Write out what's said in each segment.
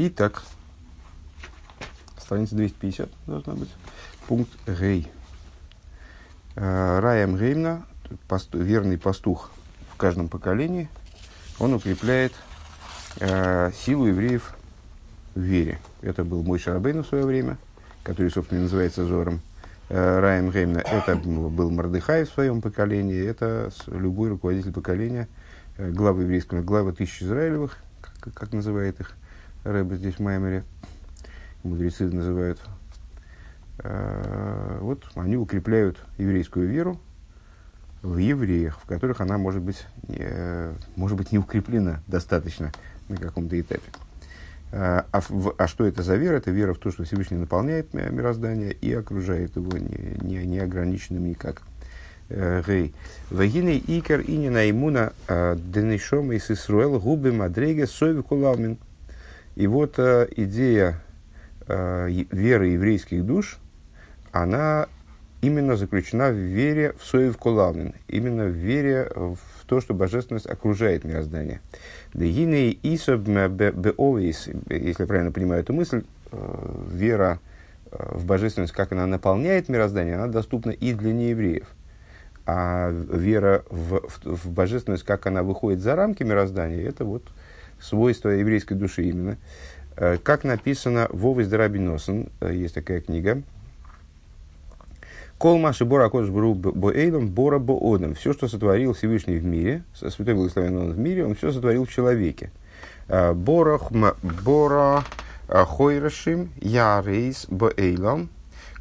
Итак, страница 250 должна быть. Пункт Гей. Э, Раем Геймна, верный пастух в каждом поколении, он укрепляет э, силу евреев в вере. Это был мой Шарабейн в свое время, который, собственно, называется Зором. Э, Раем Геймна, это был Мардыхай в своем поколении, это любой руководитель поколения, э, глава еврейского, глава тысяч Израилевых, как, как называет их Рэбе здесь в Маймере, мудрецы называют. Э, вот они укрепляют еврейскую веру в евреях, в которых она может быть, может быть не укреплена достаточно на каком-то этапе. А, а, в, а что это за вера? Это вера в то, что Всевышний наполняет мироздание и окружает его не, не, неограниченным никак. Э. Вагины икер и не наймуна а, денешома из Исруэл губы мадреге сови кулалмин. И вот а, идея а, веры еврейских душ, она именно заключена в вере в соев кулалмин, именно в вере в то, что божественность окружает мироздание. Дегиней исоб беовис, если я правильно понимаю эту мысль, э, вера э, в божественность, как она наполняет мироздание, она доступна и для неевреев. А вера в, в, в божественность, как она выходит за рамки мироздания, это вот свойство еврейской души именно. Э, как написано в Овес Дарабиносен, есть такая книга, Кол маши бора кодж бру боэйлом бора боодом. Все, что сотворил Всевышний в мире, святой благословен он в мире, он все сотворил в человеке. А, бора, бора а, хойрашим ярейс боэйлом.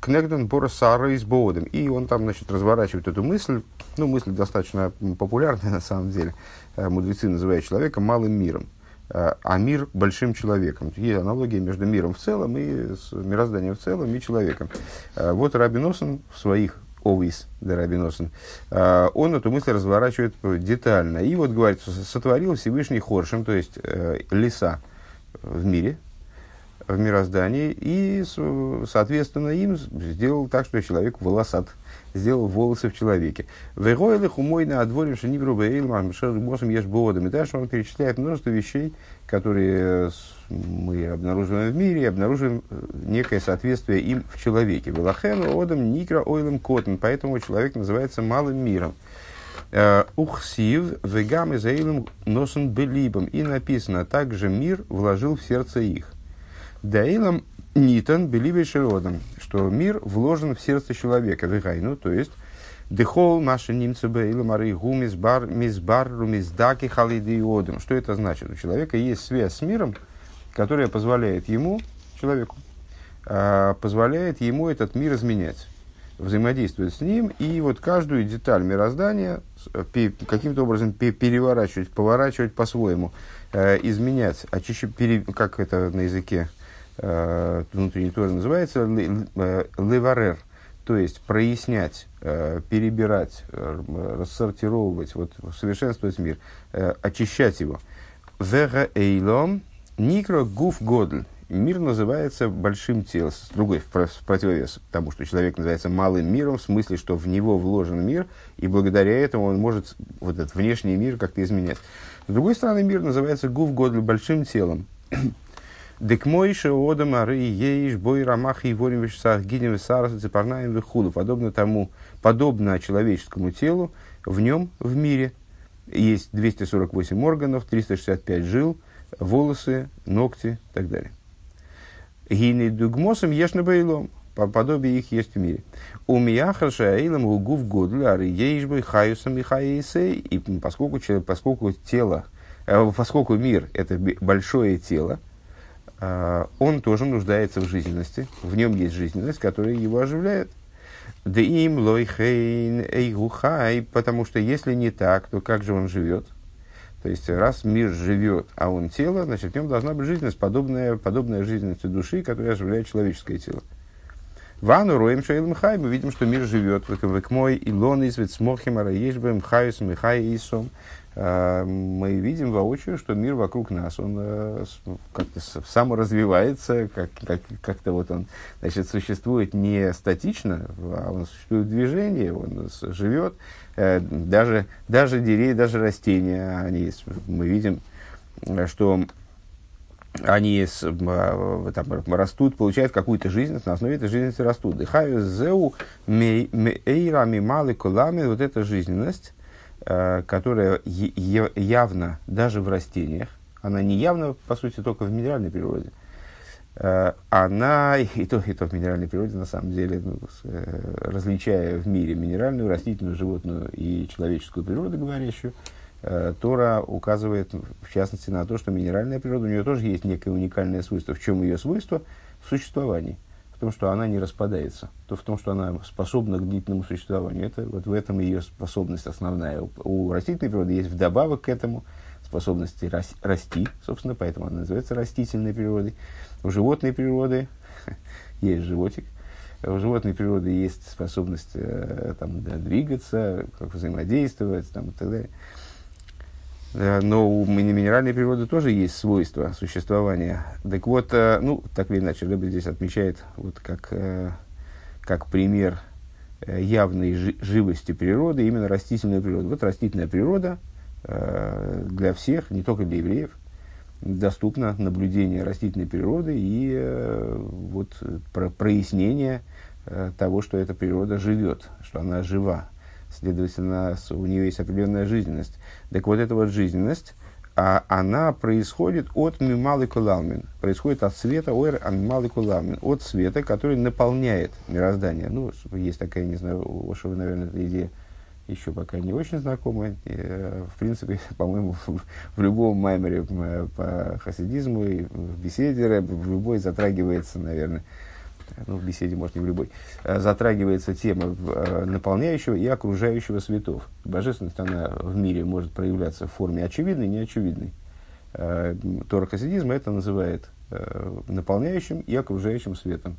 Кнегден бора сарейс боодом. И он там, значит, разворачивает эту мысль. Ну, мысль достаточно популярная на самом деле. Мудрецы называют человека малым миром а мир большим человеком. Есть аналогия между миром в целом и с мирозданием в целом и человеком. А, вот Рабиносен в своих Овис, да, Рабиносен, а, он эту мысль разворачивает детально. И вот говорит, сотворил Всевышний Хоршем, то есть э, леса в мире, в мироздании, и, соответственно, им сделал так, что человек волосат сделал волосы в человеке. Вегойлых умой на отворим шенибру бейлмам шербосом ешь бодом. И дальше он перечисляет множество вещей, которые мы обнаруживаем в мире, и обнаруживаем э, некое соответствие им в человеке. Велахен одам никра ойлем котен. Поэтому человек называется малым миром. Э, Ухсив вегам и заилем носен белибом. И написано, также мир вложил в сердце их. Даилом Нитан беливей широдом, что мир вложен в сердце человека, вегайну, то есть Дехол наши немцы бейла мары гу мизбар мизбар румиздаки халидиодом. Что это значит? У человека есть связь с миром, которая позволяет ему, человеку, а, позволяет ему этот мир изменять, взаимодействовать с ним, и вот каждую деталь мироздания каким-то образом переворачивать, поворачивать по-своему, э, изменять, очищать, как это на языке э, внутренний тоже называется э, леварер, то есть прояснять, э, перебирать, рассортировывать, вот, совершенствовать мир, очищать его. Вега эйлом никро гуф годль. Мир называется большим телом, с другой в противовес тому, что человек называется малым миром, в смысле, что в него вложен мир, и благодаря этому он может вот этот внешний мир как-то изменять. С другой стороны, мир называется гуф годль, большим телом. Дек мойше одам ары еиш бой рамах и ворим вешсах гидем весарас цепарнаем вихуду. Подобно тому, подобно человеческому телу, в нем, в мире, есть 248 органов, 365 жил, волосы, ногти и так далее. Гины дугмосом ешь на бейлом. Подобие их есть в мире. У мияхаша эйлам угу в годль ары еиш бой хаюсом и хаисей. И поскольку, поскольку тело, э, поскольку мир – это большое тело, он тоже нуждается в жизненности, в нем есть жизненность, которая его оживляет. Да им лойхейн эйгухай, потому что если не так, то как же он живет? То есть, раз мир живет, а он тело, значит, в нем должна быть жизненность, подобная, подобная жизненности души, которая оживляет человеческое тело. Вану роем шейлем хай, мы видим, что мир живет. Век мой илон из вет смохим араешбем хайусом и хай исом. А, мы видим воочию, что мир вокруг нас, он э, как-то саморазвивается, как, как, как-то вот он значит, существует не статично, а он существует в движении, он живет. Э, даже, даже деревья, даже растения, они, мы видим, что они а, там, растут, получают какую-то жизненность, на основе этой жизненности растут. Дыхаю зеу мейрами малы кулами, вот эта жизненность, э, которая явно даже в растениях, она не явна, по сути, только в минеральной природе, э, она, и то, и то в минеральной природе, на самом деле, ну, э, различая в мире минеральную, растительную, животную и человеческую природу говорящую, Тора указывает, в частности, на то, что минеральная природа, у нее тоже есть некое уникальное свойство. В чем ее свойство? В существовании. В том, что она не распадается. То в том, что она способна к длительному существованию. Это, вот в этом ее способность основная. У, у растительной природы есть вдобавок к этому способности рас, расти, собственно, поэтому она называется растительной природой. У животной природы есть животик, у животной природы есть способность э, там, да, двигаться, как взаимодействовать там, и так далее. Э, но у минеральной природы тоже есть свойства существования. Так вот, э, ну, так или иначе, Рэбби здесь отмечает, вот как, э, как пример явной живости природы, именно растительная природа. Вот растительная природа для всех, не только для евреев, доступно наблюдение растительной природы и вот про прояснение того, что эта природа живет, что она жива, следовательно, у нее есть определенная жизненность. Так вот, эта вот жизненность, а она происходит от мималы кулалмин, происходит от света, ойр мималы кулалмин, от света, который наполняет мироздание. Ну, есть такая, не знаю, у Ошева, наверное, эта идея еще пока не очень знакомая. Э, в принципе, по-моему, в любом маймере по хасидизму и в беседе в любой затрагивается, наверное, ну, в беседе, может, не в любой, э, затрагивается тема э, наполняющего и окружающего светов. Божественность, она в мире может проявляться в форме очевидной и неочевидной. Э, Тора хасидизма это называет наполняющим и окружающим светом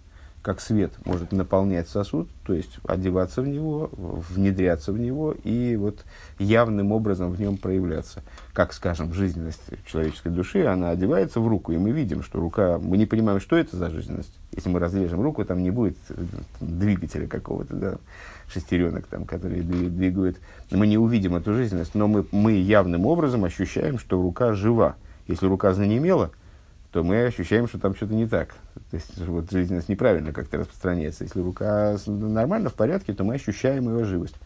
как свет может наполнять сосуд, то есть одеваться в него, внедряться в него и вот явным образом в нем проявляться. Как, скажем, жизненность человеческой души, она одевается в руку, и мы видим, что рука, мы не понимаем, что это за жизненность. Если мы разрежем руку, там не будет э, двигателя какого-то, да, шестеренок, там, которые двигают. Мы не увидим эту жизненность, но мы, мы явным образом ощущаем, что рука жива. Если рука занемела, то мы ощущаем, что там что-то не так. То есть вот жизненность неправильно как-то распространяется. Если рука нормально, в порядке, то мы ощущаем ее живость.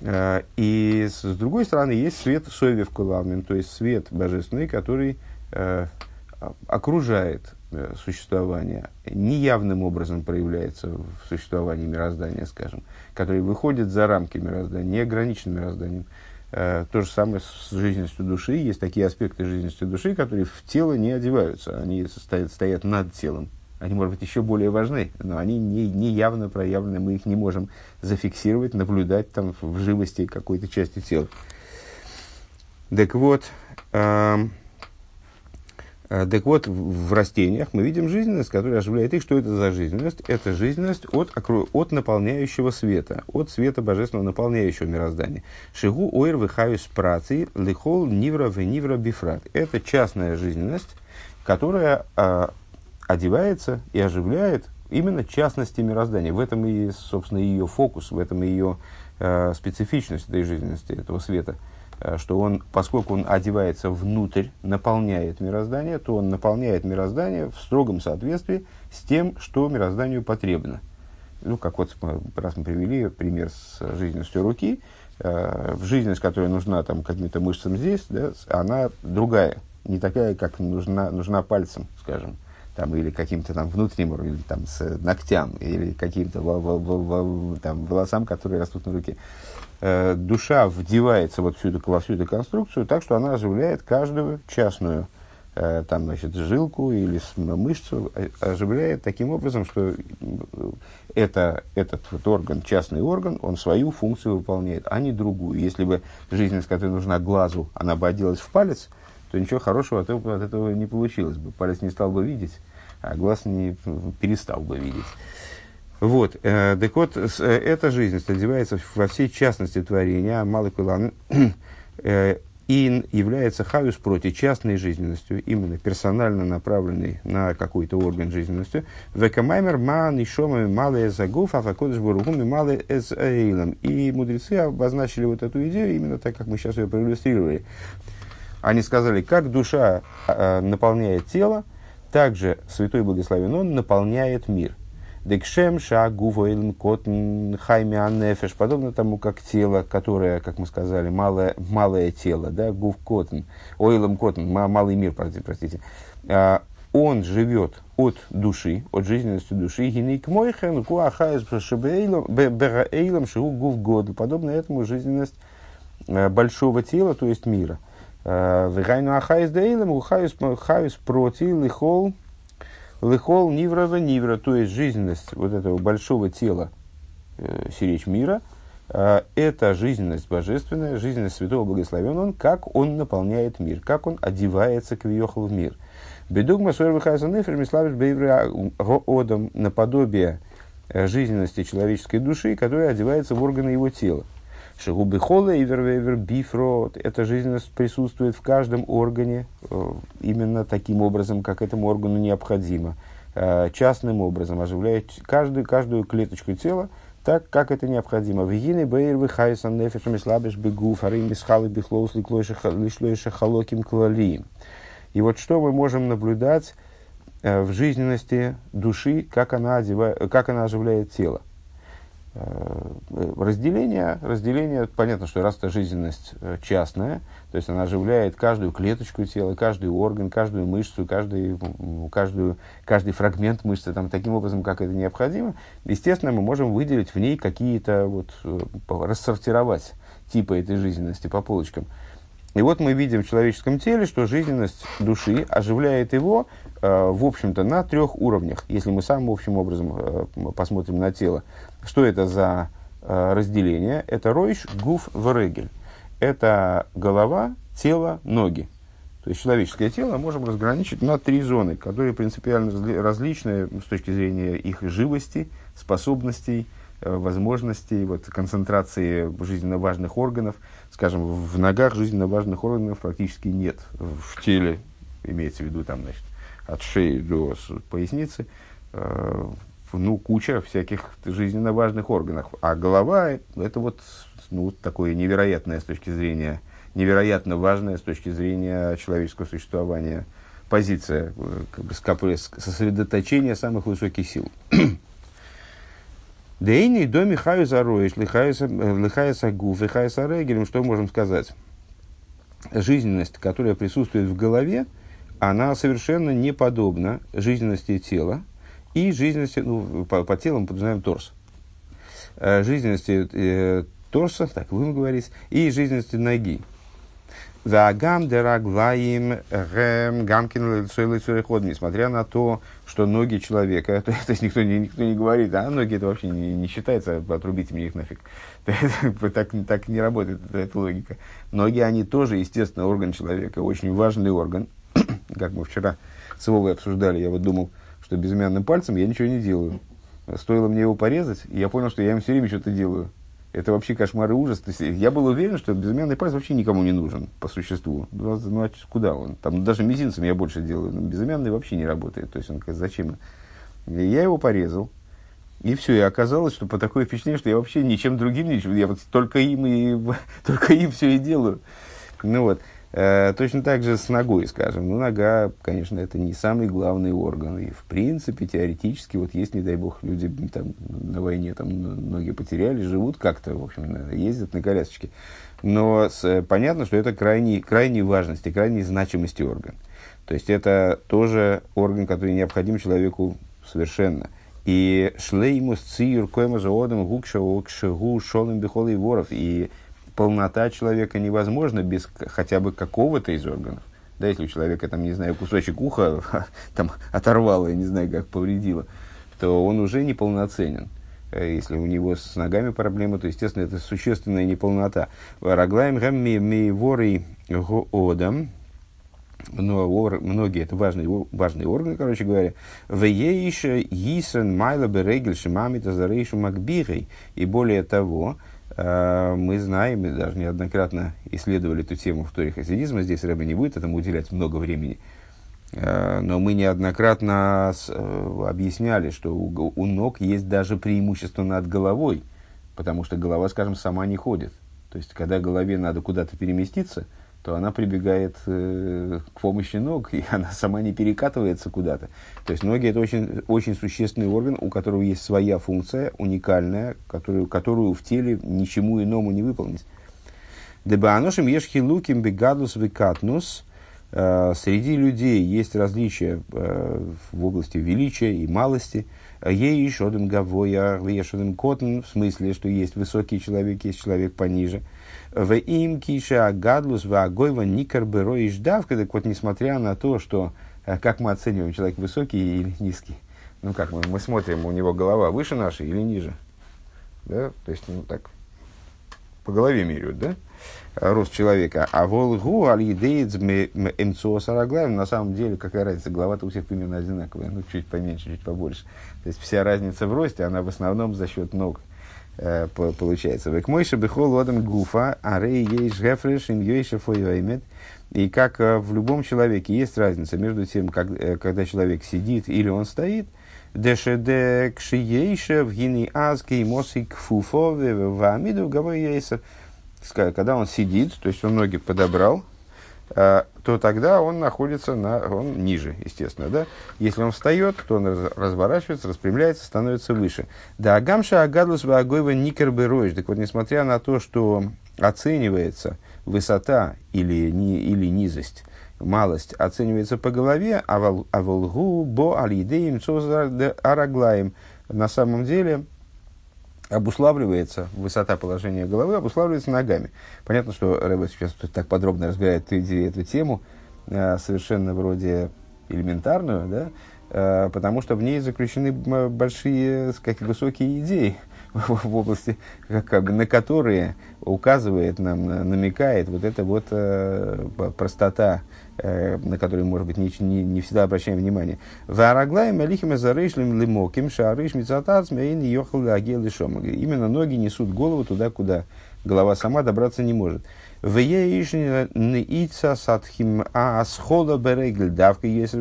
А, и с другой стороны, есть свет совев кулавмин, то есть свет божественный, который э, окружает э, существование, неявным образом проявляется в существовании мироздания, скажем, который выходит за рамки мироздания, не ограничен мирозданием. Э, то же самое с жизненностью души. Есть такие аспекты жизненности души, которые в тело не одеваются. Они стоят, стоят над телом. Они, может быть, еще более важны, но они не, не явно проявлены. Мы их не можем зафиксировать, наблюдать там в живости какой-то части тела. Так вот, э, так вот, в растениях мы видим жизненность, которая оживляет их. Что это за жизненность? Это жизненность от, от наполняющего света, от света божественного наполняющего мироздания. Шигу ойр выхаюс праци лихол нивра в нивра бифрат. Это частная жизненность, которая а, одевается и оживляет именно частности мироздания. В этом и, собственно, ее фокус, в этом и ее а, специфичность этой жизненности, этого света – Э, что он, поскольку он одевается внутрь, наполняет мироздание, то он наполняет мироздание в строгом соответствии с тем, что мирозданию потребно. Ну, как вот раз мы привели пример с жизненностью руки, э, в жизненность, которая нужна там, каким-то мышцам здесь, да, она другая, не такая, как нужна, нужна пальцем, скажем, там, или каким-то там внутренним, или там с ногтям, или каким-то там, волосам, которые растут на руке. Э, душа вдевается вот всю, во всю эту конструкцию так, что она оживляет каждую частную э, там, значит, жилку или мышцу, э, оживляет таким образом, что это, этот вот орган, частный орган, он свою функцию выполняет, а не другую. Если бы жизненность, которая нужна глазу, она бы оделась в палец, то ничего хорошего от этого, от этого не получилось бы. Палец не стал бы видеть, а глаз не перестал бы видеть. Вот, э, так вот, с, э, эта жизнь одевается во всей частности творения, а малый кулан, э, и является хавис против частной жизненностью, именно персонально направленной на какой-то орган жизненностью. Векамаймер ма нишомами малые загуф, а факодыш буругуми малые эзэйлом. И мудрецы обозначили вот эту идею именно так, как мы сейчас ее проиллюстрировали. Они сказали, как душа э, наполняет тело, также Святой Благословен Он наполняет мир. Декшем шагу войлен котн хаймианнефеш, подобно тому, как тело, которое, как мы сказали, малое, малое тело, да, гув котн, ойлем котн, малый мир, простите, а, он живет от души, от жизненности души, гинейк мойхен, куахайс бераэйлом шигу гув год, подобно этому жизненность э, большого тела, то есть мира. Э, Вегайну ахайс дейлем, ухайс проти лихол, лихол ниврова нивра, то есть жизненность вот этого большого тела, э, сиречь мира, э, это жизненность божественная, жизненность святого благословен он, как он наполняет мир, как он одевается к в мир. Бедугма сорвы хайзанефер миславиш одам наподобие э, жизненности человеческой души, которая одевается в органы его тела. Шигубы хола и вервейвер бифрот. Эта жизненность присутствует в каждом органе э, именно таким образом, как этому органу необходимо. Э, частным образом оживляет каждую, каждую клеточку тела так, как это необходимо. Вегины бейр выхайсан нефешами слабиш бегу фарим мисхалы бихлоус лишлойша халоким клалием. И вот что мы можем наблюдать э, в жизненности души, как она, одевает, как она оживляет тело. Э, разделение, разделение, понятно, что раз это жизненность э, частная, то есть она оживляет каждую клеточку тела, каждый орган, каждую мышцу, каждый, каждую, каждый фрагмент мышцы, там, таким образом, как это необходимо, естественно, мы можем выделить в ней какие-то, вот, э, рассортировать типы этой жизненности по полочкам. И вот мы видим в человеческом теле, что жизненность души оживляет его, в общем-то, на трех уровнях. Если мы самым общим образом посмотрим на тело, что это за э, разделение? Это ройш, гуф, врегель. Это голова, тело, ноги. То есть человеческое тело можем разграничить на три зоны, которые принципиально различны с точки зрения их живости, способностей, э, возможностей, вот, концентрации жизненно важных органов. Скажем, в ногах жизненно важных органов практически нет. В теле, имеется в виду там, значит, от шеи до поясницы, э, ну, куча всяких жизненно важных органов. А голова – это вот ну, такое невероятное с точки зрения, невероятно важное с точки зрения человеческого существования позиция, э, как бы сосредоточение самых высоких сил. Дейни до Михаю зароешь, лихая сагуф, лихая сарегелем, что можем сказать? Жизненность, которая присутствует в голове, она совершенно не подобна жизненности тела, и жизненности, ну, по, по телу мы подразумеваем торс. Э, жизненности э, торса, так будем говорить, и жизненности ноги. Вагам дераглаим гэм гамкин ход, несмотря на то, что ноги человека, то, то есть никто не, никто не говорит, а ноги это вообще не, не считается, отрубите мне их нафиг. так, так не работает эта логика. Ноги, они тоже, естественно, орган человека, очень важный орган. как мы вчера с Вовой обсуждали, я вот думал, что безымянным пальцем я ничего не делаю. Стоило мне его порезать, и я понял, что я им все время что-то делаю. Это вообще кошмар и ужас. То есть, я был уверен, что безымянный палец вообще никому не нужен, по существу. Ну, а, ну а куда он? Там даже мизинцем я больше делаю. Но безымянный вообще не работает. То есть, он зачем? И я его порезал. И все, и оказалось, что по такое впечатление, что я вообще ничем другим не я вот только им и только им все и делаю. Ну вот. Э, точно так же с ногой, скажем. Ну, нога, конечно, это не самый главный орган. И, в принципе, теоретически, вот есть, не дай бог, люди там, на войне там, ноги потеряли, живут как-то, в общем, ездят на колясочке. Но с, понятно, что это крайней, крайней важности, крайней значимости орган. То есть, это тоже орган, который необходим человеку совершенно. И шлеймус циюр койма заодам гукша окшегу шолым бихолый воров. И полнота человека невозможна без хотя бы какого-то из органов. Да, если у человека, там, не знаю, кусочек уха там, оторвало, я не знаю, как повредило, то он уже неполноценен. Э, если у него с ногами проблемы, то, естественно, это существенная неполнота. Раглаем гамми ми воры одам, но многие это важные, важные органы, короче говоря. В ейше йисен майла берегель шимамита зарейшу макбирей. И более того, мы знаем, и даже неоднократно исследовали эту тему в Торе хасидизма, здесь Рэбе не будет этому уделять много времени, э, но мы неоднократно э, объясняли, что у ног есть даже преимущество над головой, потому что голова, скажем, сама не ходит. То есть, когда голове надо куда-то переместиться, то она прибегает э, к помощи ног, и она сама не перекатывается куда-то. То есть ноги это очень, очень существенный орган, у которого есть своя функция, уникальная, которую, которую в теле ничему иному не выполнить. Дебааношим бегадус викатнус. Э, среди людей есть различия э, в области величия и малости. Ей оден гавоя, оден котн, в смысле, что есть высокий человек, есть человек пониже. В им киша гадлус в агойва никар и ждавка. Так вот, несмотря на то, что э, как мы оцениваем, человек высокий или низкий. Ну как мы, мы смотрим, у него голова выше нашей или ниже. Да? То есть, ну так, по голове меряют, да? рост человека. А волгу аль-едеец на самом деле, какая разница, голова-то у всех примерно одинаковая, ну, чуть поменьше, чуть побольше. То есть, вся разница в росте, она в основном за счет ног получается. Век мойша бихол одам гуфа, а рей ейш гефреш им ейша фойоймет. И как э, в любом человеке есть разница между тем, как, э, когда человек сидит или он стоит, Дешеде кшиейша в гини азки моси кфуфо в амиду ейса когда он сидит, то есть он ноги подобрал, то тогда он находится на, он ниже, естественно, да. Если он встает, то он разворачивается, распрямляется, становится выше. Да, агамша агадлус ваагойва никер Так вот, несмотря на то, что оценивается высота или, ни, или низость, малость оценивается по голове, а волгу бо алидеем араглаем. На самом деле, обуславливается, высота положения головы обуславливается ногами. Понятно, что Рэбе сейчас так подробно разбирает эту тему, э, совершенно вроде элементарную, да, э, потому что в ней заключены большие, как высокие идеи в области, как бы, на которые указывает нам, намекает вот эта вот э, простота на которые, может быть, не, не, не всегда обращаем внимание. Вараглаем алихим зарышлим лимоким шарыш мицатац мейн йохал Именно ноги несут голову туда, куда голова сама добраться не может. В ица садхим а асхола берегль давка если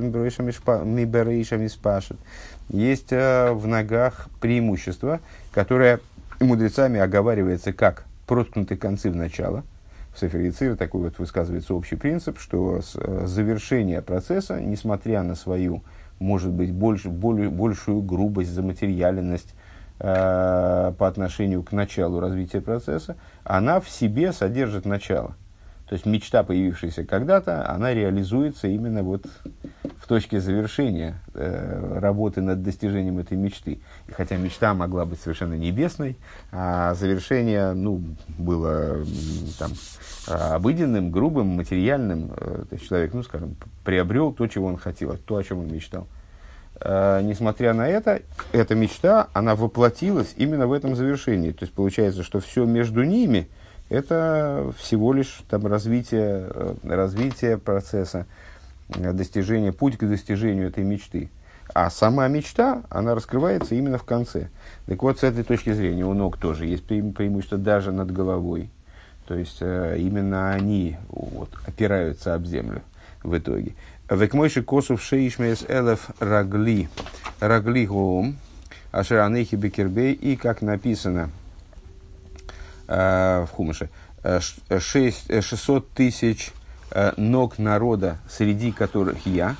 ми спашет. Есть э, в ногах преимущество, которое мудрецами оговаривается как проткнутые концы в начало – в Сефер такой вот высказывается общий принцип, что э, завершение процесса, несмотря на свою, может быть, больше, более, большую грубость, заматериальность э, по отношению к началу развития процесса, она в себе содержит начало – то есть мечта, появившаяся когда-то, она реализуется именно вот в точке завершения э, работы над достижением этой мечты. И хотя мечта могла быть совершенно небесной, а завершение ну, было там, обыденным, грубым, материальным. Э, то есть человек, ну, скажем, приобрел то, чего он хотел, то, о чем он мечтал. Э, несмотря на это, эта мечта, она воплотилась именно в этом завершении. То есть получается, что все между ними – это всего лишь там, развитие, э, развитие процесса, э, достижение, путь к достижению этой мечты. А сама мечта, она раскрывается именно в конце. Так вот, с этой точки зрения у ног тоже есть преимущество даже над головой. То есть, э, именно они вот, опираются об землю в итоге. Векмойши косов шеишмес элеф рагли, рагли гоум, ашеранехи бекербей, и как написано – Э, в Хумыше, 6, э, 600 э, тысяч ног народа, среди которых я,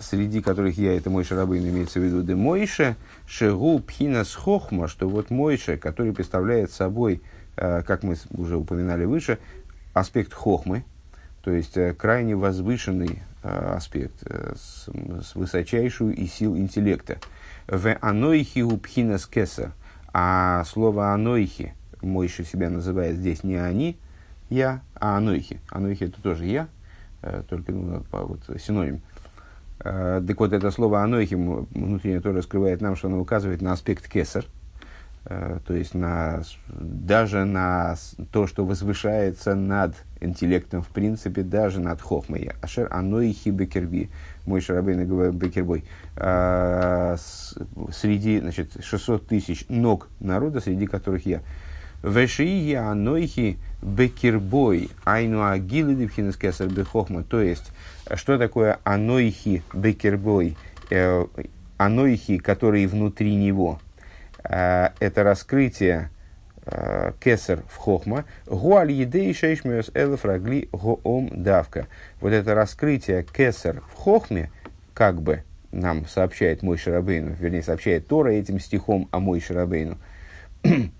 среди которых я, это мой шарабын, имеется в виду, де Мойше, Шегу Пхинас Хохма, что вот Мойше, который представляет собой, как мы уже упоминали выше, аспект Хохмы, то есть крайне возвышенный аспект, с, с высочайшую и сил интеллекта. В анойхи у пхинас кеса, а слово анойхи, Мойши себя называет здесь не они, я, а Анойхи. Анойхи это тоже я, э, только ну, вот, синоним. Э, так вот, это слово Анойхи внутренне тоже раскрывает нам, что оно указывает на аспект кесар, э, то есть на, даже на то, что возвышается над интеллектом в принципе, даже над хохмой. Ашер Анойхи Бекерби, мой шарабейный Бекербой. Среди, значит, 600 тысяч ног народа, среди которых я. Вешии анойхи бекирбой айну агилы дивхинес кесар бехохма. То есть, что такое анойхи бекирбой? Э, анойхи, которые внутри него. Э, это раскрытие э, кесар в хохма, гуаль едей шейшмиос элеф рагли гоом давка. Вот это раскрытие кесар в хохме, как бы нам сообщает мой Шарабейну, вернее, сообщает Тора этим стихом о мой Шарабейну,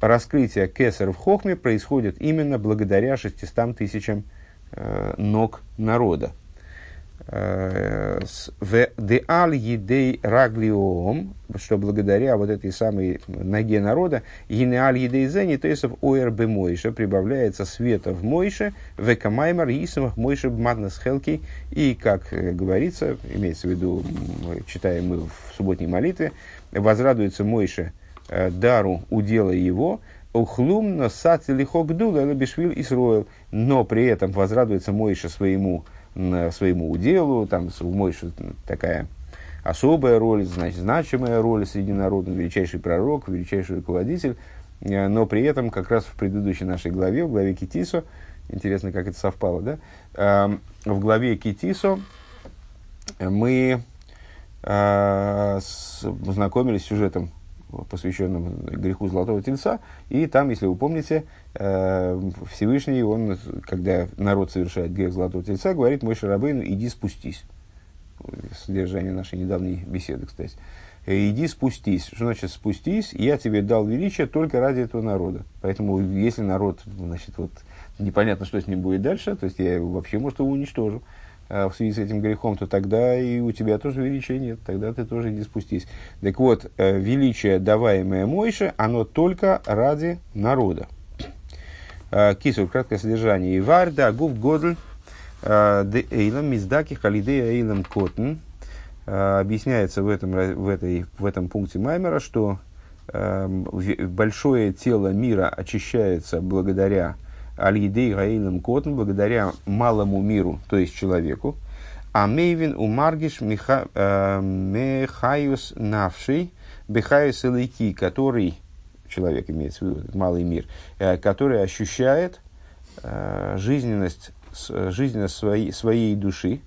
раскрытие кесар в хохме происходит именно благодаря 600 тысячам э, ног народа. Э, в деал едей раглиом, что благодаря вот этой самой ноге народа, генеаль едей зени, есть в ОРБ Мойше, прибавляется света в Мойше, в Экамаймар, Исамах Мойше Бмаднас Хелки, и, как э, говорится, имеется в виду, читаем мы в субботней молитве, возрадуется Мойше э, дару удела его, Ухлум на сат лихогдула бишвил Исроил, но при этом возрадуется Мойше своему своему уделу, там у Мойши такая особая роль, значит, значимая роль среди народа, величайший пророк, величайший руководитель, э, но при этом как раз в предыдущей нашей главе, в главе Китисо, интересно, как это совпало, да, эм, в главе Китисо мы э, знакомились с сюжетом посвященном греху Золотого Тельца. И там, если вы помните, э, Всевышний, он, когда народ совершает грех Золотого Тельца, говорит Мой Шарабейну, иди спустись. Содержание нашей недавней беседы, кстати. Иди спустись. Что значит спустись? Я тебе дал величие только ради этого народа. Поэтому, если народ, значит, вот непонятно, что с ним будет дальше, то есть я вообще, может, его уничтожу. А, в связи с этим грехом, то тогда и у тебя тоже величия нет, тогда ты тоже иди спустись. Так вот, э, величие, даваемое Мойше, оно только ради народа. А, Кису, краткое содержание. Ивар да гув годль а, де эйлам миздаки халидея эйлам котн. Объясняется в этом, в, этой, в этом пункте Маймера, что большое тело мира очищается благодаря Аль-Едей Гаилем Котн, благодаря малому миру, то есть человеку, а Мейвин у Маргиш э, Мехаюс Навший, Бехаюс Элейки, который, человек имеется в виду, малый мир, э, который ощущает э, жизненность, жизненность своей, своей души,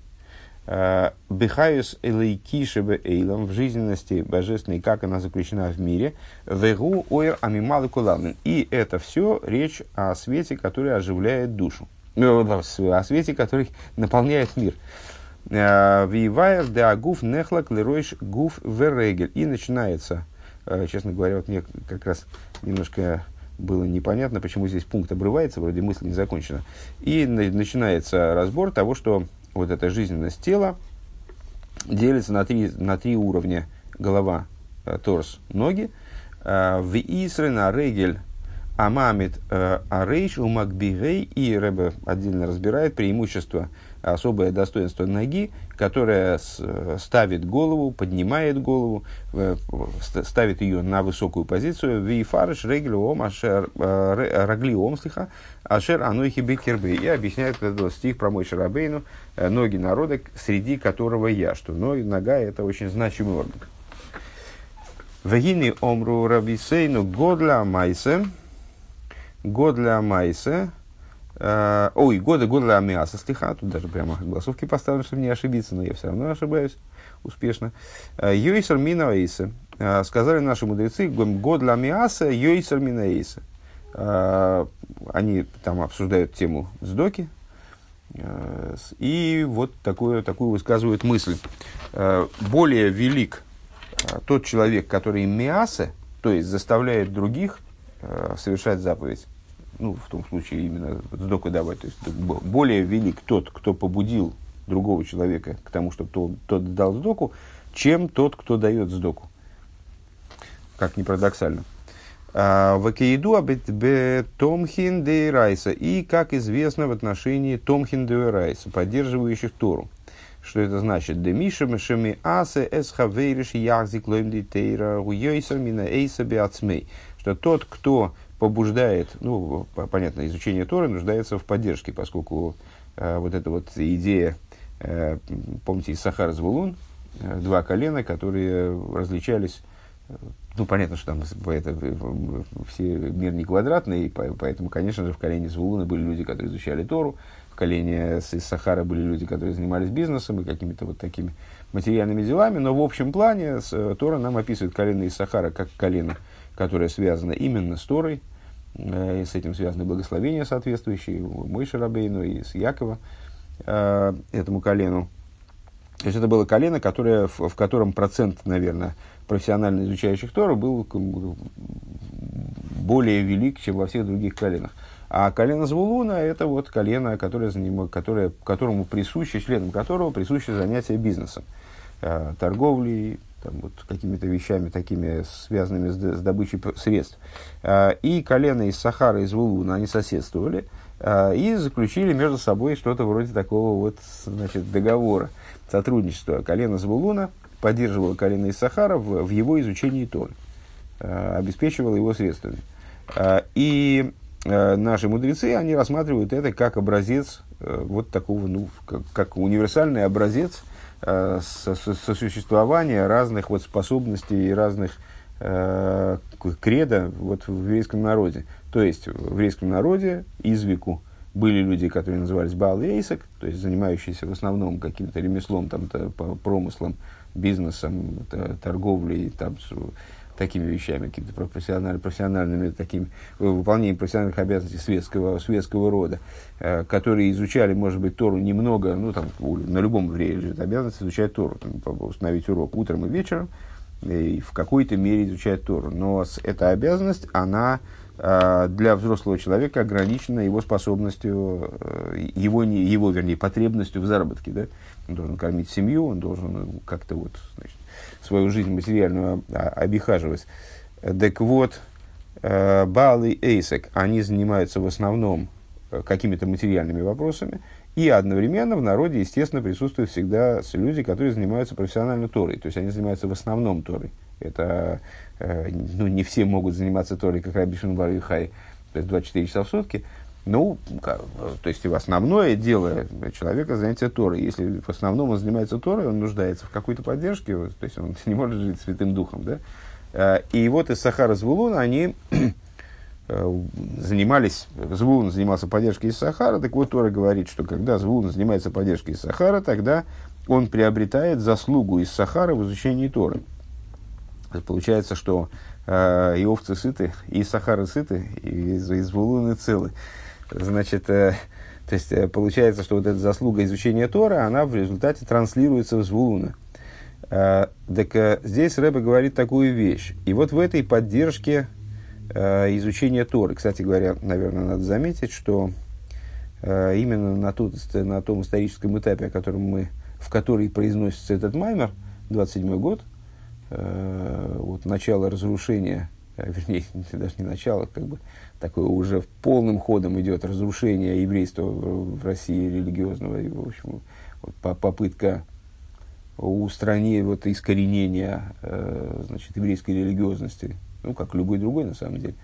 Бехаюс элейкишебе эйлам в жизненности божественной, как она заключена в мире. Вегу ойр амималы куламин. И это все речь о свете, который оживляет душу. Ну, о свете, который наполняет мир. Э, Вивайр де агуф нехлак леройш гуф верегель. И начинается, э, честно говоря, вот мне как раз немножко было непонятно, почему здесь пункт обрывается, вроде мысль не закончена. И начинается разбор того, что вот эта жизненность тела делится на три, на три уровня. Голова, э, торс, ноги. Э, в Исре на регель амамит э, арейш у макбигей. И Рэбе отдельно разбирает преимущество особое достоинство ноги, которое ставит голову, поднимает голову, ставит ее на высокую позицию. Вифарыш реглиом ашер раглиом слиха ашер анойхи бекербей. И объясняет этот стих про мой шарабейну, ноги народа, среди которого я, что нога это очень значимый орган. Вегини омру рабисейну годля майсе, годля майсе, ой, годы года Амиаса стиха, тут даже прямо голосовки поставлены, чтобы не ошибиться, но я все равно ошибаюсь успешно. Йойсер мина эйса. Сказали наши мудрецы, год для Амиаса, йойсер мина. Они там обсуждают тему сдоки, и вот такую, такую высказывают мысль. Более велик тот человек, который миаса, то есть заставляет других совершать заповедь, ну, в том случае именно сдоку давать. То есть более велик тот, кто побудил другого человека к тому, чтобы тот, тот дал сдоку, чем тот, кто дает сдоку. Как ни парадоксально. А, Вакеиду Томхин де Райса. И, как известно, в отношении Томхин де Райса, поддерживающих Тору. Что это значит? Демиша мешами асе эсхавейриш ягзик лоим дитейра уйойсер мина эйса биацмей. Что тот, кто побуждает, ну, понятно, изучение Торы нуждается в поддержке, поскольку э, вот эта вот идея, э, помните, из Сахара Звулун, э, два колена, которые различались, э, ну, понятно, что там это, все мир не квадратный, поэтому, конечно же, в колене Звулуна были люди, которые изучали Тору, в колене из Сахара были люди, которые занимались бизнесом и какими-то вот такими материальными делами, но в общем плане Тора нам описывает колено из Сахара как колено – которая связана именно с Торой, и с этим связаны благословения соответствующие, мой Шарабейну и с Якова, этому колену. То есть это было колено, которое, в, в котором процент, наверное, профессионально изучающих Тору был более велик, чем во всех других коленах. А колено Звулуна – это вот колено, которое, которое, которому присуще, членам которого присуще занятие бизнесом, э, торговлей, там, вот, какими-то вещами такими, связанными с, с добычей средств. Э, и колено из Сахара, из Звулуна, они соседствовали э, и заключили между собой что-то вроде такого вот, значит, договора, сотрудничества. Колено Звулуна поддерживало колено из Сахара в, в его изучении Торы, э, обеспечивало его средствами. И наши мудрецы, они рассматривают это как образец э, вот такого, ну, как, как универсальный образец сосуществования разных вот способностей и разных э, кредо вот в еврейском народе. То есть в еврейском народе из веку были люди, которые назывались Эйсак, то есть занимающиеся в основном каким-то ремеслом, там, промыслом, бизнесом, торговлей, там, такими вещами, какими-то профессиональными, профессиональными такими, выполнением профессиональных обязанностей светского, светского рода, э, которые изучали, может быть, Тору немного, ну, там, на любом еврее лежит обязанность изучать Тору, там, установить урок утром и вечером, и в какой-то мере изучать Тору. Но эта обязанность, она э, для взрослого человека ограничена его способностью, э, его, не, его, вернее, потребностью в заработке. Да? Он должен кормить семью, он должен как-то вот, значит, свою жизнь материальную обихаживать. Так вот, э, Баал и Эйсек, они занимаются в основном э, какими-то материальными вопросами, и одновременно в народе, естественно, присутствуют всегда люди, которые занимаются профессионально Торой, то есть они занимаются в основном Торой. Это, э, ну, не все могут заниматься Торой, как Раби Шунбар и Хай, то есть 24 часа в сутки, ну, то есть в основное дело человека занятие Торой. Если в основном он занимается Торой, он нуждается в какой-то поддержке, то есть он не может жить святым духом. Да? Э, и вот из Сахара Звулуна они э, занимались, Звулун занимался поддержкой из Сахара, так вот Тора говорит, что когда Звулун занимается поддержкой из Сахара, тогда он приобретает заслугу из Сахара в изучении Торы. Получается, что э, и овцы сыты, и Сахара сыты, и из Звулуны целы. Значит, э, то есть э, получается, что вот эта заслуга изучения Тора, она в результате транслируется в Звулуна. Э, так э, здесь Рэбе говорит такую вещь. И вот в этой поддержке э, изучения Торы, кстати говоря, наверное, надо заметить, что э, именно на, тот, на том историческом этапе, о котором мы, в который произносится этот маймер, 27 год, э, вот начало разрушения, вернее, даже не начало, как бы, такое уже полным ходом идет разрушение еврейства в России религиозного, и, в общем, вот, попытка устранения, вот, искоренения э, значит, еврейской религиозности, ну, как любой другой, на самом деле.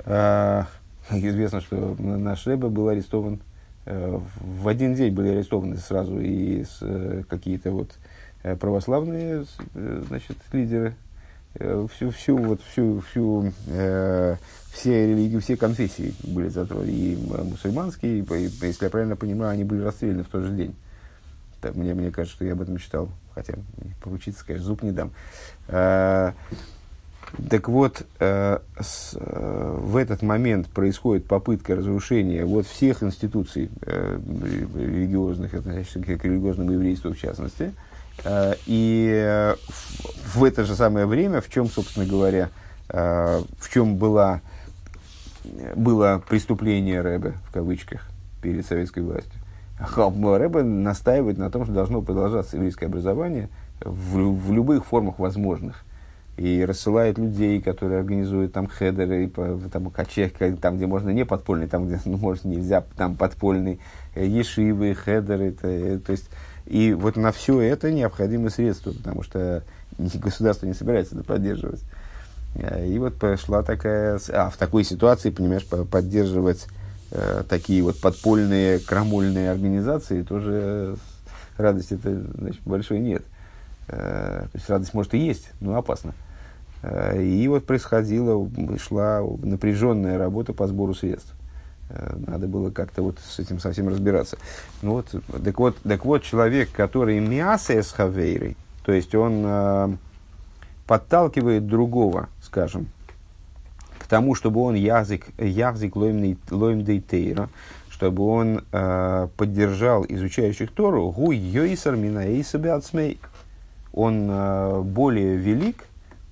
А, известно, что наш Рэбе был арестован, э, в один день были арестованы сразу и э, какие-то вот э, православные э, значит, лидеры, э, всю, всю, вот, всю, всю э, все религии, все конфессии были затронуты, и мусульманские, и, если я правильно понимаю, они были расстреляны в тот же день. Так, мне, мне кажется, что я об этом читал, хотя поручиться, конечно, зуб не дам. А, так вот, а, с, а, в этот момент происходит попытка разрушения вот всех институций а, религиозных, относящихся к религиозному еврейству в частности. А, и в, в это же самое время, в чем, собственно говоря, а, в чем была было преступление Рэбе, в кавычках, перед советской властью. Рэбе настаивает на том, что должно продолжаться еврейское образование в, в любых формах возможных. И рассылает людей, которые организуют там хедеры, там, качех, там, где можно не подпольный, там, где ну, может, нельзя, там подпольный, э, ешивы, хедеры. То, э, то есть, и вот на все это необходимы средства, потому что государство не собирается это поддерживать. Э, и вот пошла такая... А, в такой ситуации, понимаешь, поддерживать э, такие вот подпольные крамольные организации тоже радости это значит, большой нет. Э, то есть радость может и есть, но опасно. Э, и вот происходила, шла напряженная работа по сбору средств. Э, надо было как-то вот с этим совсем разбираться. Ну вот, так вот, так вот человек, который миаса с хавейрой, то есть он подталкивает другого, скажем, к тому, чтобы он язык, язык лоимдейтейра, чтобы он э, поддержал изучающих Тору, гу йойсар минаэйсабиацмей. Он э, более велик,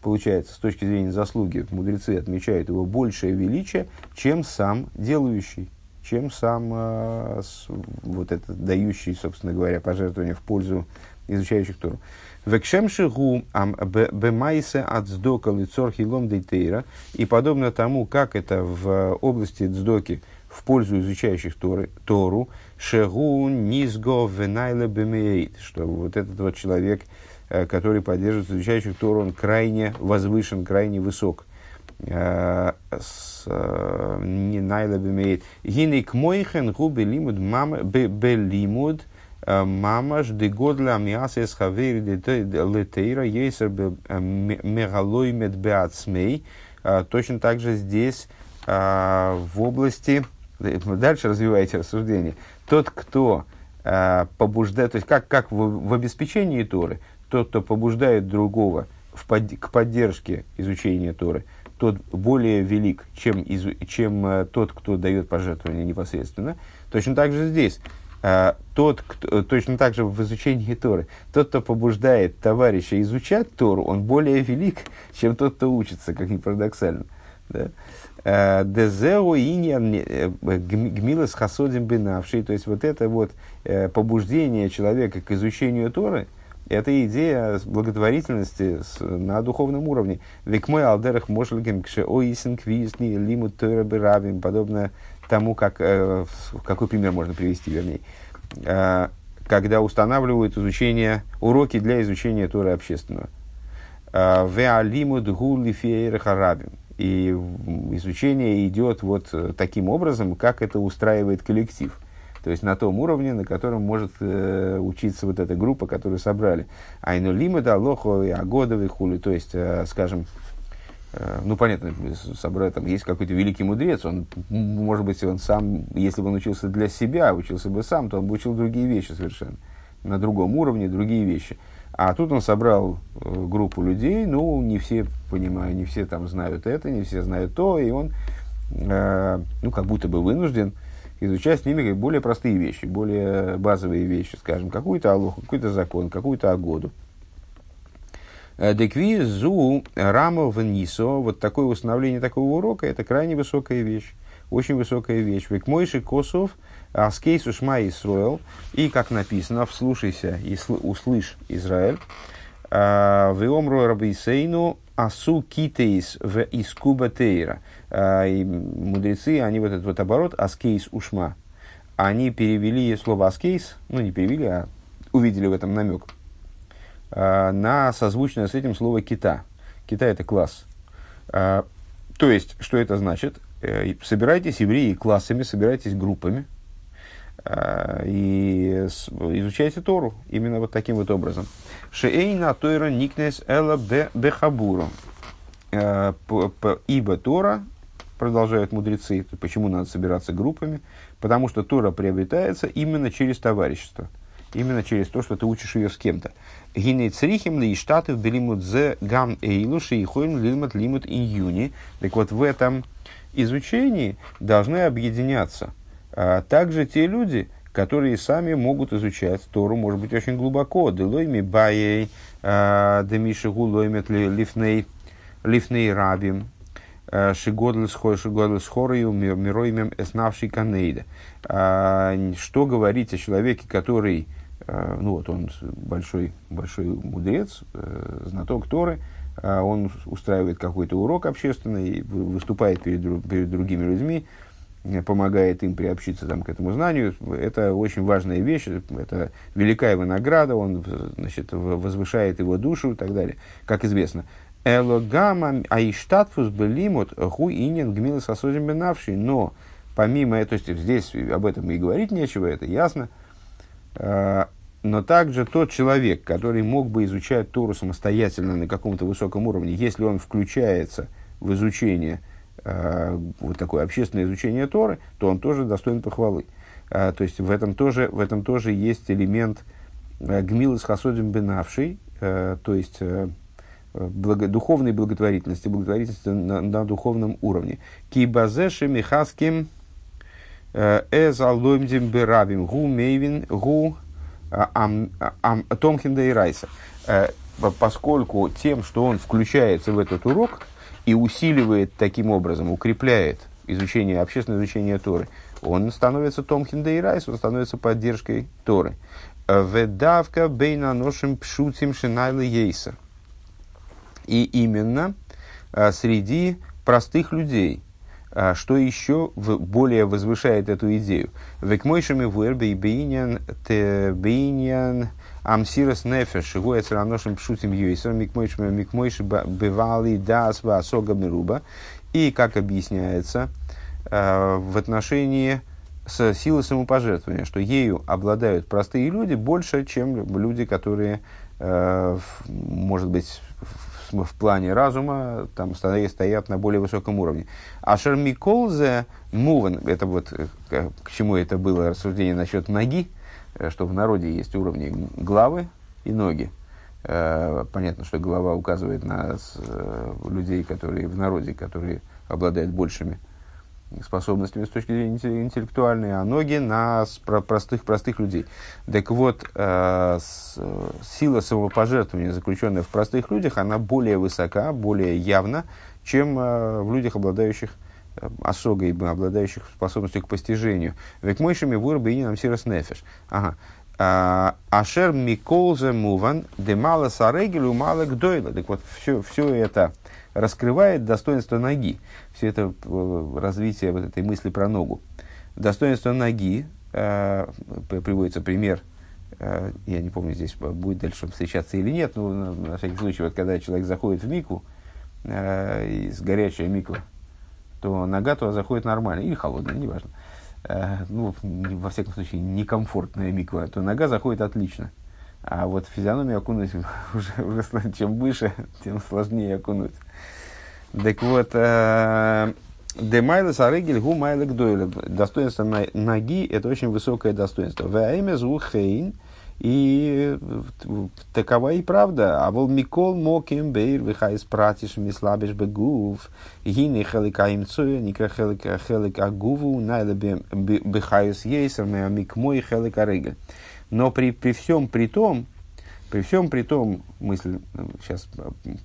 получается, с точки зрения заслуги, мудрецы отмечают его большее величие, чем сам делающий, чем сам э, с, вот этот дающий, собственно говоря, пожертвование в пользу изучающих Тору. Векшемшигу ам бемайсе от сдока лицор хилом. И подобно тому, как это в области дздоки в пользу изучающих Торы, Тору, шегу низго венайле бемеет, что вот этот вот человек, э, который поддерживает изучающих Тору, он крайне возвышен, крайне высок. Э, э, не найла бемеет. Гинек мойхен губи лимуд мама белимуд Мамаш де годля миас эс хавери летейра ейсер мегалой медбеацмей. Точно так же здесь в области, дальше развивайте рассуждение, тот, кто побуждает, то есть как, как в, в обеспечении Торы, тот, кто побуждает другого в под, к поддержке изучения Торы, тот более велик, чем, из, чем тот, кто дает пожертвование непосредственно. Точно так же здесь. А, тот, кто, точно так же в изучении Торы, тот, кто побуждает товарища изучать Тору, он более велик, чем тот, кто учится, как ни парадоксально. Да? Дезео иньян э, гмилас хасодим бинавший, то есть вот это вот э, побуждение человека к изучению Торы, это идея благотворительности на духовном уровне. Век мой алдерах мошельгем кше оисен квизни лимут тойра бирабим, подобно тому, как, э, какой пример можно привести, вернее, э, когда устанавливают изучение, уроки для изучения Торы общественного. Э, Веалимуд гулли харабим. И изучение идет вот э, таким образом, как это устраивает коллектив. То есть на том уровне, на котором может э, учиться вот эта группа, которую собрали. Айну лимуда, лохо агодовый хули. То есть, э, скажем, Э, ну, понятно, собрать, там есть какой-то великий мудрец, он, может быть, он сам, если бы он учился для себя, учился бы сам, то он бы учил другие вещи совершенно, на другом уровне, другие вещи. А тут он собрал э, группу людей, ну, не все понимают, не все там знают это, не все знают то, и он, э, ну, как будто бы вынужден изучать с ними более простые вещи, более базовые вещи, скажем, какую-то алоху, какой-то закон, какую-то агоду. Э, Декви зу рамо внисо, вот такое установление такого урока, это крайне высокая вещь, очень высокая вещь. Век мойши косов, הסכת ושמע ישראל, и как написано, вслушайся и услышь Израиль, ואמרו רבותינו עשו כתות ועסקו בתורה. И мудрецы, они вот этот вот оборот, הסכת ושמע, они перевели слово הסכת, ну не перевели, а увидели в этом намек – Э, на созвучное с этим слово כתה. כתה это класс. То есть, что это значит? Э, собирайтесь, евреи, классами, собирайтесь группами и изучайте Тору именно вот таким вот образом. Шеэйна тойра никнес эла бехабуру. Ибо Тора, продолжают мудрецы, почему надо собираться группами, потому что Тора приобретается именно через товарищество – именно через то, что ты учишь ее с кем-то. Гиней црихим ли штаты в зе гам эйлуши и лилмат лимут июни. Так вот, в этом изучении должны объединяться а, также те люди, которые сами могут изучать Тору, может быть, очень глубоко. Делойми баей, а, демиши гулоймет лифней, лифней рабим, а, шигодлес хорою мироймем эснавший канейда. Что говорить о человеке, который ну вот он большой, большой мудрец, э, знаток Торы, он устраивает какой-то урок общественный, выступает перед, перед другими людьми, помогает им приобщиться там, к этому знанию. Это очень важная вещь, это великая его награда, он значит, возвышает его душу и так далее, как известно. Элогама аиштатфус белимут ху инин гмилас осозим бенавший. Но помимо, то есть здесь об этом и говорить нечего, это ясно – Э, но также тот человек, который мог бы изучать Тору самостоятельно на каком-то высоком уровне, если он включается в изучение, э, вот такое общественное изучение Торы, то он тоже достоин похвалы. Э, то есть в этом тоже, в этом тоже есть элемент э, гмилы с хасодим бенавший, э, то есть благо, духовной благотворительности, благотворительности на, на духовном уровне. Кибазеши михаским эз алдоймдим беравим гу мейвин гу ам томхинда и райса. Поскольку тем, что он включается в этот урок и усиливает таким образом, укрепляет изучение, общественное изучение Торы, он становится Томхин Дейрайс, он становится поддержкой Торы. Ведавка бейна ношим пшутим шинайлы ейса. И именно а, среди простых людей, а, что еще более возвышает эту идею. Векмойшими вуэрбе и бейнян бейнян амсирас нефеш, его яцераношим пшутим юйсер, микмойшими микмойши бывали дас ва сога мируба. И, как объясняется, Э, в отношении с силы самопожертвования, что ею обладают простые люди больше, чем люди, которые, э, может быть, в, плане разума там стоят на более высоком уровне. А Шармиколзе Муван, это вот э, к чему это было рассуждение насчет ноги, что в народе есть уровни главы и ноги. Понятно, что голова указывает на людей, которые в народе, которые обладают большими способностями с точки зрения интеллектуальной, а ноги на простых, простых людей. Так вот, э, с, сила самопожертвования, заключенная в простых людях, она более высока, более явна, чем э, в людях, обладающих э, осогой, обладающих способностью к постижению. Век мойшими вырбы и нам сирос нефеш. Ага. А, Ашер миколзе муван демала сарегелю мала гдойла. Так вот, все, все это раскрывает достоинство ноги. Все это э, развитие вот этой мысли про ногу. Достоинство ноги, э, приводится пример, э, я не помню, здесь будет дальше встречаться или нет, но на, на всякий случай, вот когда человек заходит в мику, э, из горячая миква, то нога туда заходит нормально, или холодная, неважно. Э, ну, во всяком случае, некомфортная миква, то нога заходит отлично. А вот физиономию окунуть уже, уже чем выше, тем сложнее окунуть. Так вот, э, Демайлес арегель гу майлек дойле. Достоинство ноги – это очень высокое достоинство. Ваимя звухейн. И такова и правда. А вол микол моким бейр вихайс пратиш мислабиш бегув. Гини хелика имцуя, никра хелика хелика гуву, найле бихайс ейсер, мик мой хелика регель. Но при, при всем при том, при всем при том, мысль сейчас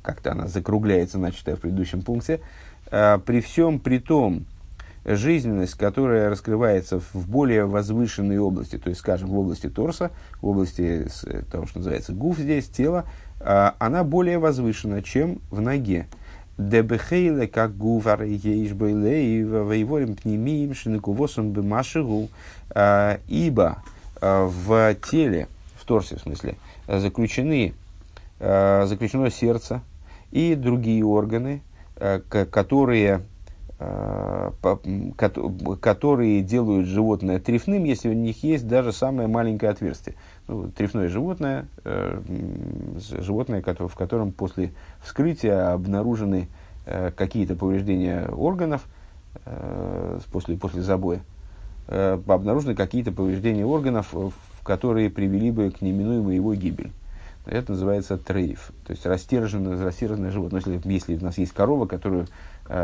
как-то она закругляется, начатая в предыдущем пункте, э, при всем при том, жизненность, которая раскрывается в более возвышенной области, то есть, скажем, в области торса, в области того, что называется гуф здесь, тело, э, она более возвышена, чем в ноге. Дебехейле, как гувар ейш бейлей, воеворим пнемиим шинекувосом бемашигу, э, ибо Э, в теле, в торсе в смысле, заключены, э, заключено сердце и другие органы, э, которые, которые делают животное трефным, если у них есть даже самое маленькое отверстие. Ну, трефное животное, животное, в котором после вскрытия обнаружены какие-то повреждения органов после, после забоя э, обнаружены какие-то повреждения органов, которые привели бы к неминуемой его гибели. Это называется трейф, то есть растерженное, растерженное животное. Если, если у нас есть корова, которую, э,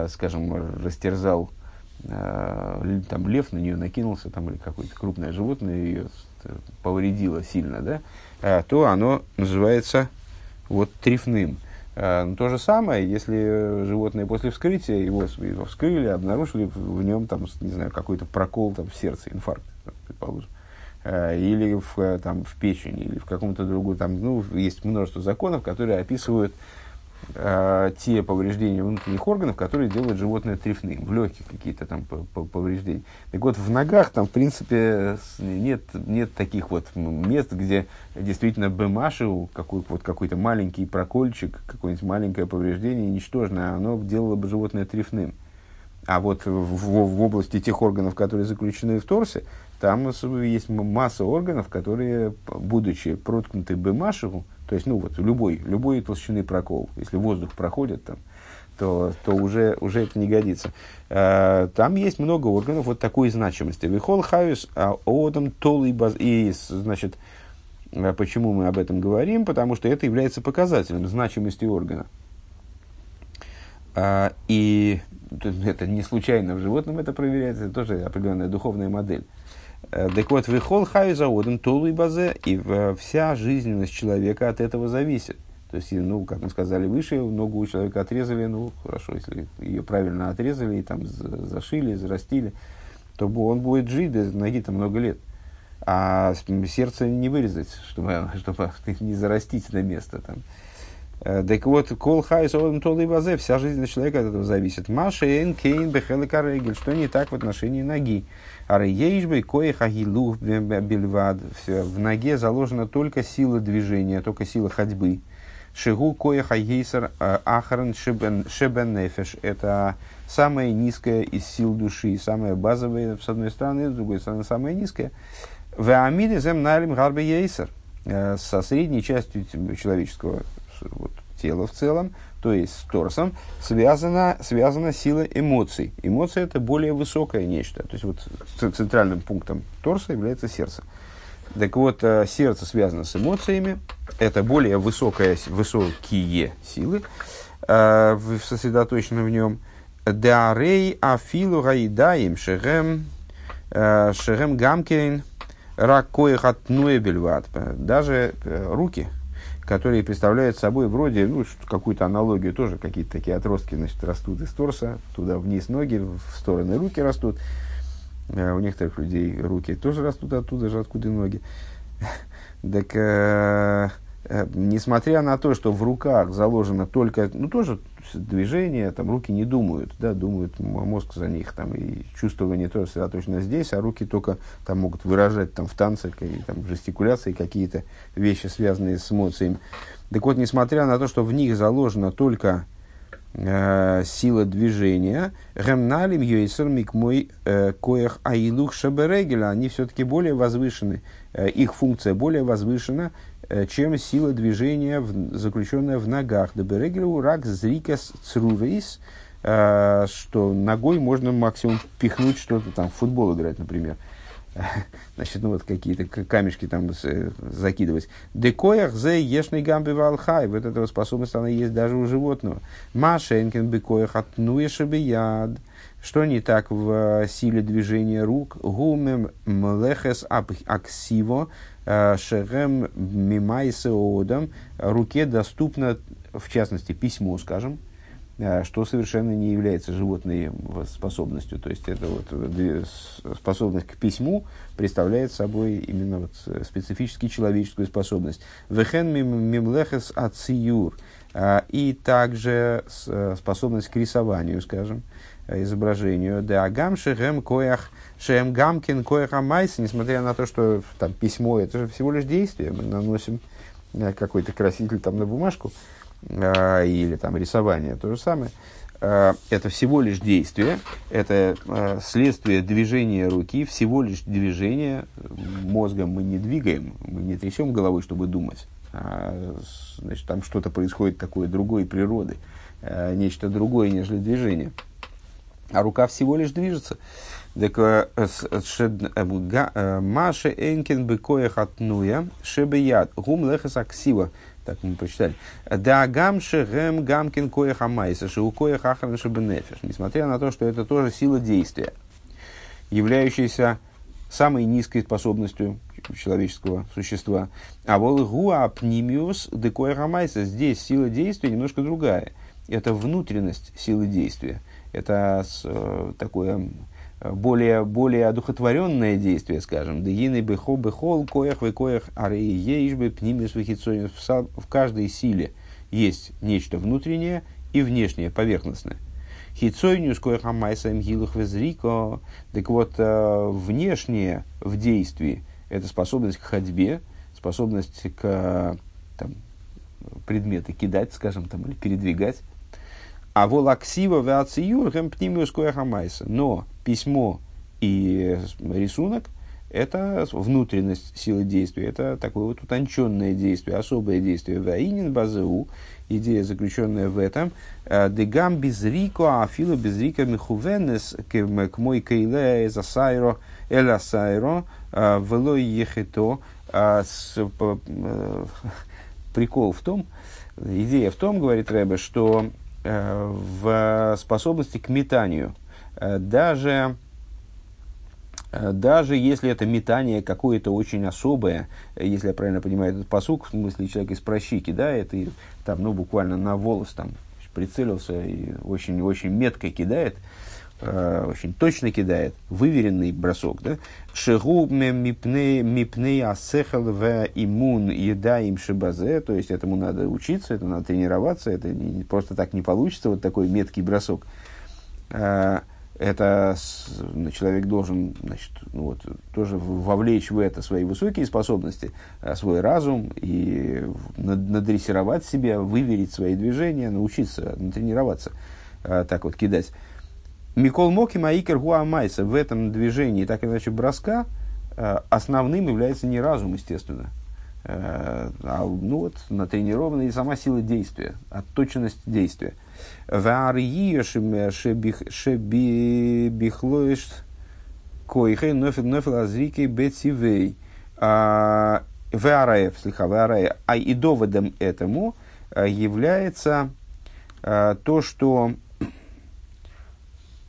скажем, растерзал э, там лев, на нее накинулся, там, или какое-то крупное животное ее повредило сильно, да, э, то оно называется вот трифным. Э, то же самое, если животное после вскрытия, его, его вскрыли, обнаружили в нем там, не знаю, какой-то прокол там, в сердце, инфаркт, предположим, э, или в, э, там, в печени, или в каком-то другом, там, ну, есть множество законов, которые описывают э, те повреждения внутренних органов, которые делают животное трефным, в легких какие-то там повреждения. Так вот, в ногах там, в принципе, нет, нет таких вот мест, где действительно бэмашил, какой, вот какой-то маленький прокольчик, какое-нибудь маленькое повреждение ничтожное, оно делало бы животное трефным. А вот в, в, в области тех органов, которые заключены в торсе, там есть масса органов, которые, будучи проткнуты бэмашеву, то есть, ну вот, любой, любой толщины прокол, если воздух проходит там, то, то уже, уже это не годится. А, там есть много органов вот такой значимости. Вихол хавис, а одам толый баз... И, значит, А почему мы об этом говорим? Потому что это является показателем значимости органа. А, и это не случайно в животном это проверяется, это тоже определенная духовная модель. Э, так вот, выхол хаю заводен толу базе, и вся жизненность человека от этого зависит. То есть, ну, как мы сказали выше, ногу у человека отрезали, ну, хорошо, если ее правильно отрезали и там зашили, зарастили, то он будет жить без ноги там много лет. А сердце не вырезать, чтобы, чтобы не зарастить на место там. Э, так вот, кол хайс олем толы вазе, вся жизнь человека от этого зависит. Маша эн кейн бехелека что не так в отношении ноги. Ары ейшбей кое хагилух бельвад. В ноге заложена только сила движения, только сила ходьбы. Шигу кое хагейсер э, ахарен шебен нефеш. Это самая низкая из сил души, самая базовая, с одной стороны, с другой стороны, самая низкая. В Амиде зем налим гарбе ейсер. Э, со средней частью человеческого вот, тела в целом, то есть с торсом, связана, связана сила эмоций. Эмоции это более высокое нечто. То есть вот центральным пунктом торса является сердце. Так вот, э, сердце связано с эмоциями, это более высокое, высокие силы, э, сосредоточены в нем. Деарей афилу гаидаим шерем э, шерем гамкейн рак коих от бельват. Даже руки, которые представляют собой вроде, ну, какую-то аналогию тоже, какие-то такие отростки, значит, растут из торса, туда вниз ноги, в стороны руки растут. У некоторых людей руки тоже растут оттуда же, откуда ноги. Так, э, э, несмотря на то, что в руках заложено только, ну, тоже движение, там руки не думают, да, думают мозг за них, там, и чувствование тоже сосредоточено здесь, а руки только там могут выражать там в танце, и, там, жестикуляции какие-то вещи, связанные с эмоциями. Так вот, несмотря на то, что в них заложена только э, сила движения, гемналим йойсер мой э, коях аилух шаберегеля, они все-таки более возвышены, э, их функция более возвышена, Э, чем сила движения, в, заключенная в ногах. Деберегелу рак зрикас црурейс, э, что ногой можно максимум пихнуть что-то там, в футбол играть, например. Значит, ну вот какие-то камешки там э, закидывать. Декоях зе ешный гамби валхай. Вот эта способность, она есть даже у животного. Машенкин бекоях отнуешебе яд. Что не так в силе движения рук? Гумем млехес аксиво Э, Шерем Мимайсе Одам руке доступно, в частности, письмо, скажем, э, что совершенно не является животной способностью. То есть, это вот э, способность к письму представляет собой именно вот специфически человеческую способность. Вехен мимлехес ациюр. И также способность к рисованию, скажем, изображению. Да агам шехем коях Шем Гамкин Коэха Майса, несмотря на то, что там письмо это же всего лишь действие, мы наносим э, какой-то краситель там на бумажку э, или там рисование, то же самое. Э, это всего лишь действие, это следствие движения руки, всего лишь движение. Мозгом мы не двигаем, мы не трясем головой, чтобы думать. А, значит, там что-то происходит такое другой природы, нечто другое, нежели движение. А рука всего лишь движется. Э, Маше Энкин быкоях отнуя шебеяд гум лехас аксива. Так мы прочитали. Да гамше гэм гамкин коях амайса у коях ахран шебенефиш. Несмотря на то, что это тоже сила действия, являющаяся самой низкой способностью человеческого существа. А вол гуа пнимиус декоях амайса. Здесь сила действия немножко другая. Это внутренность силы действия. Это э, такое более, более одухотворенное действие, скажем, дегины бехо бехол коях вы коях арей ейшбы пнимис в каждой силе есть нечто внутреннее и внешнее, поверхностное. Хицойнюс коях амайсаем гилух везрико. Так вот, э, внешнее в действии – это способность к ходьбе, способность к там, предметы кидать, скажем, там, или передвигать. А волаксива веациюр гэм пнимиус коях амайса. Но письмо и рисунок – это внутренность силы действия, это такое вот утонченное действие, особое действие. Ваинин базеу, идея, заключенная в этом, э, дегам безрико, афилу безрико михувенес к мой кейле эзасайро, эласайро, э, вело ехето. А прикол в том, идея в том, говорит Рэбе, что в способности к метанию, даже Э, даже если это метание какое-то очень особое, э, если я правильно понимаю этот посук, в смысле человек из прощи кидает, и там, ну, буквально на волос там прицелился и очень-очень метко кидает, э, очень точно кидает, выверенный бросок, да? Шегу мипней асехал в иммун еда им шибазе, то есть этому надо учиться, это надо тренироваться, это не, просто так не получится, вот такой меткий бросок это человек должен значит, ну вот, тоже вовлечь в это свои высокие способности, э, свой разум и надрессировать себя, выверить свои движения, научиться, натренироваться, э, так вот кидать. Микол Моки Маикер Гуамайса в этом движении, так или иначе, броска, э, основным является не разум, естественно, а ну вот, натренированная сама сила действия, отточенность действия. Ваараев. А и доводом этому является то, что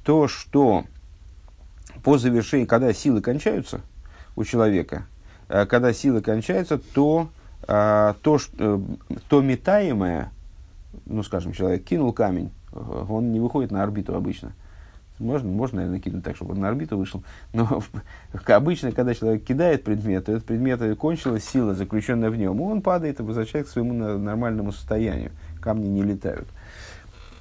то, что по завершении, когда силы кончаются у человека, когда силы кончаются, то, то, что, то метаемое, ну, скажем, человек кинул камень, он не выходит на орбиту обычно. Можно, можно, наверное, кинуть так, чтобы он на орбиту вышел. Но обычно, когда человек кидает предмет, то этот предмет кончилась сила, заключенная в нем, он падает и возвращается к своему нормальному состоянию. Камни не летают.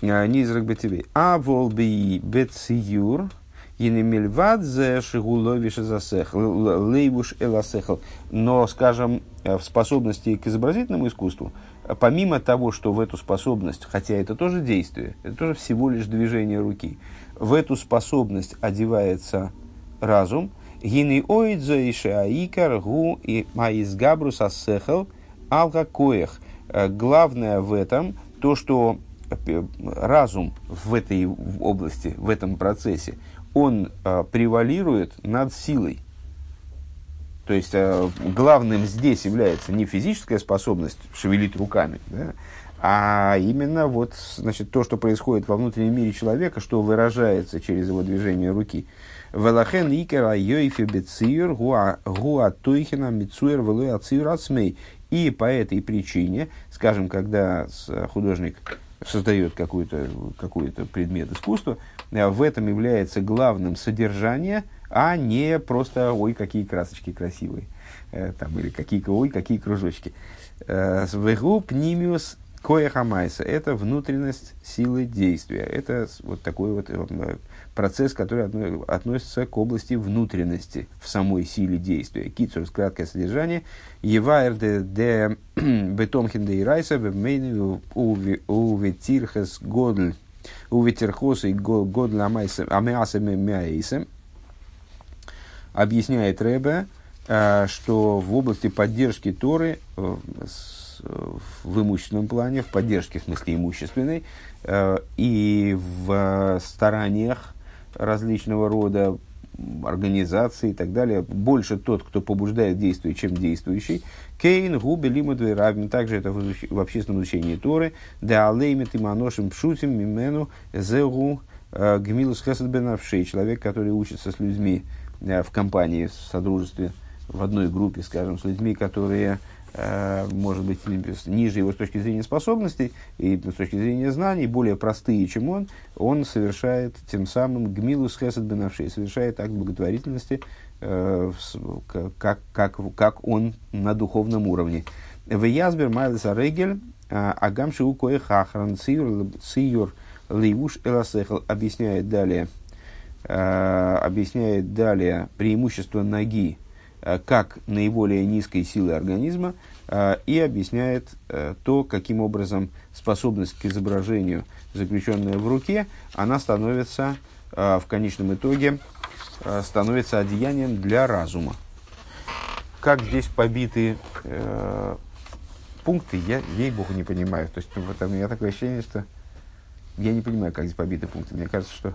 Низрак бетивей. А волби бециюр, Инемельвадзе шигуловиш засехл, лейвуш эласехл. Но, скажем, в способности к изобразительному искусству, помимо того, что в эту способность, хотя это тоже действие, это тоже всего лишь движение руки, в эту способность одевается разум, гины оидзо и шаикар гу и маизгабрус асехал алгакоях. Главное в этом то, что разум в этой области, в этом процессе, он э, превалирует над силой. То есть э, главным здесь является не физическая способность шевелить руками, да, а именно вот, значит, то, что происходит во внутреннем мире человека, что выражается через его движение руки. Велахен икера гуа ацмей. И по этой причине, скажем, когда художник создает какой-то какой предмет искусства, э, в этом является главным содержание, а не просто «ой, какие красочки красивые», э, там, или какие, «ой, какие кружочки». Э, Свегу пнимиус коехамайса – это внутренность силы действия. Это вот такой вот процесс, который относится к области внутренности в самой силе действия. Кицур, краткое содержание. Евайр де, бетомхин де ирайса бемейны уветирхес годль уветирхоса и годль амеаса мяйсем. Объясняет Ребе, э, что в области поддержки Торы э, в имущественном плане, в поддержке, в смысле имущественной, э, и в стараниях различного рода организации и так далее, больше тот, кто побуждает действие, чем действующий. Кейн, губи, лимудвей, равен. Также это в общественном учении Торы. Да алеймит и маношим пшутим мимену зегу э, гмилус хесед бенавшей. Человек, который учится с людьми э, в компании, в содружестве, в одной группе, скажем, с людьми, которые может быть, ниже его с точки зрения способностей и с точки зрения знаний, более простые, чем он, он совершает тем самым гмилус хесед бенавшей, совершает акт благотворительности, э, как, как, как он на духовном уровне. В Язбер Майлес Арегель э, Агамши Укоэ Хахран Циюр Ливуш Эласехал объясняет далее, объясняет далее преимущество ноги Э, как наиболее низкой силы организма э, и объясняет э, то, каким образом способность к изображению, заключенная в руке, она становится в конечном итоге становится одеянием для разума. как здесь побиты э, пункты, я, ей-богу, не понимаю. То есть, вот, у меня такое ощущение, что я не понимаю, как здесь побиты пункты. Мне кажется, что,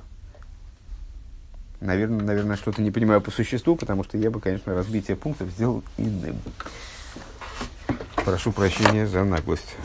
наверное, наверное что-то не понимаю по существу, потому что я бы, конечно, разбитие пунктов сделал иным. Прошу прощения за наглость.